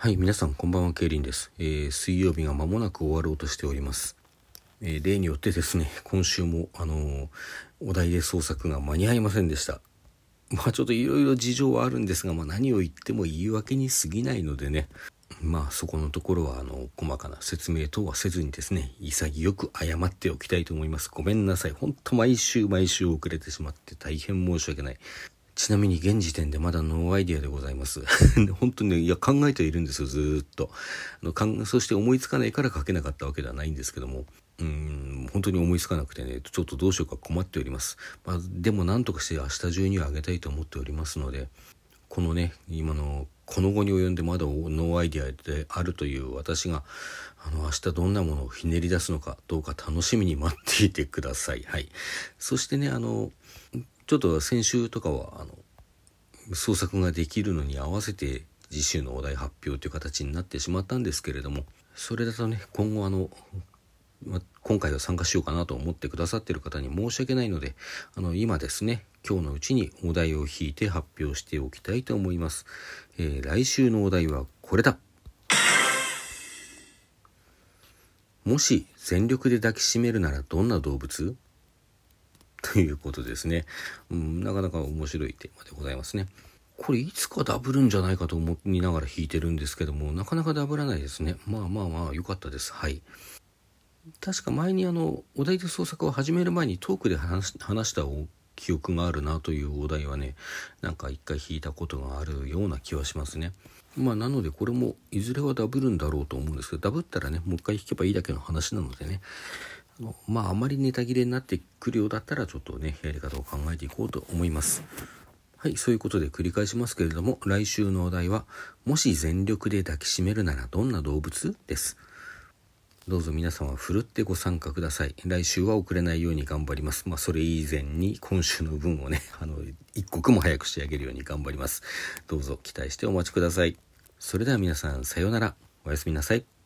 はい、皆さんこんばんは、ケイリンです。えー、水曜日が間もなく終わろうとしております。えー、例によってですね、今週も、あのーお題で創作が間に合いませんでした。まあちょっといろいろ事情はあるんですが、まあ何を言っても言い訳に過ぎないのでね、まあそこのところは、あの、細かな説明等はせずにですね、潔く謝っておきたいと思います。ごめんなさい。ほんと毎週毎週遅れてしまって大変申し訳ない。ちなみに現時点でまだノーアイディアでございます。本当にね、いや考えているんですよ、ずっと。あのかんそして思いつかないから書けなかったわけではないんですけども、うん、本当に思いつかなくてね、ちょっとどうしようか困っております。まあ、でも何とかして明日中にはあげたいと思っておりますので、このね、今の、この期に及んでまだノーアイディアであるという私が、あの、明日どんなものをひねり出すのかどうか楽しみに待っていてください。はい。そしてね、あの、ちょっと先週とかは、あの、創作ができるのに合わせて次週のお題発表という形になってしまったんですけれどもそれだとね今後あの、ま、今回は参加しようかなと思ってくださってる方に申し訳ないのであの今ですね今日のうちにお題を引いて発表しておきたいと思います、えー来週のお題はこれだ。もし全力で抱きしめるならどんな動物？ということですね、うん。なかなか面白いテーマでございますね。これいつかダブるんじゃないかと思いながら弾いてるんですけども、なかなかダブらないですね。まあまあまあ、良かったです。はい。確か前にあの、お題で創作を始める前にトークで話し話した記憶があるなというお題はね、なんか一回弾いたことがあるような気はしますね。まあなのでこれもいずれはダブるんだろうと思うんですけど、ダブったらね、もう一回弾けばいいだけの話なのでね、まああまりネタ切れになってくるようだったらちょっとねやり方を考えていこうと思います。はいそういうことで繰り返しますけれども来週のお題は「もし全力で抱きしめるならどんな動物?」です。どうぞ皆様ふるってご参加ください。来週は遅れないように頑張ります。まあそれ以前に今週の分をね あの一刻も早く仕上げるように頑張ります。どうぞ期待してお待ちください。それでは皆さんさようなら。おやすみなさい。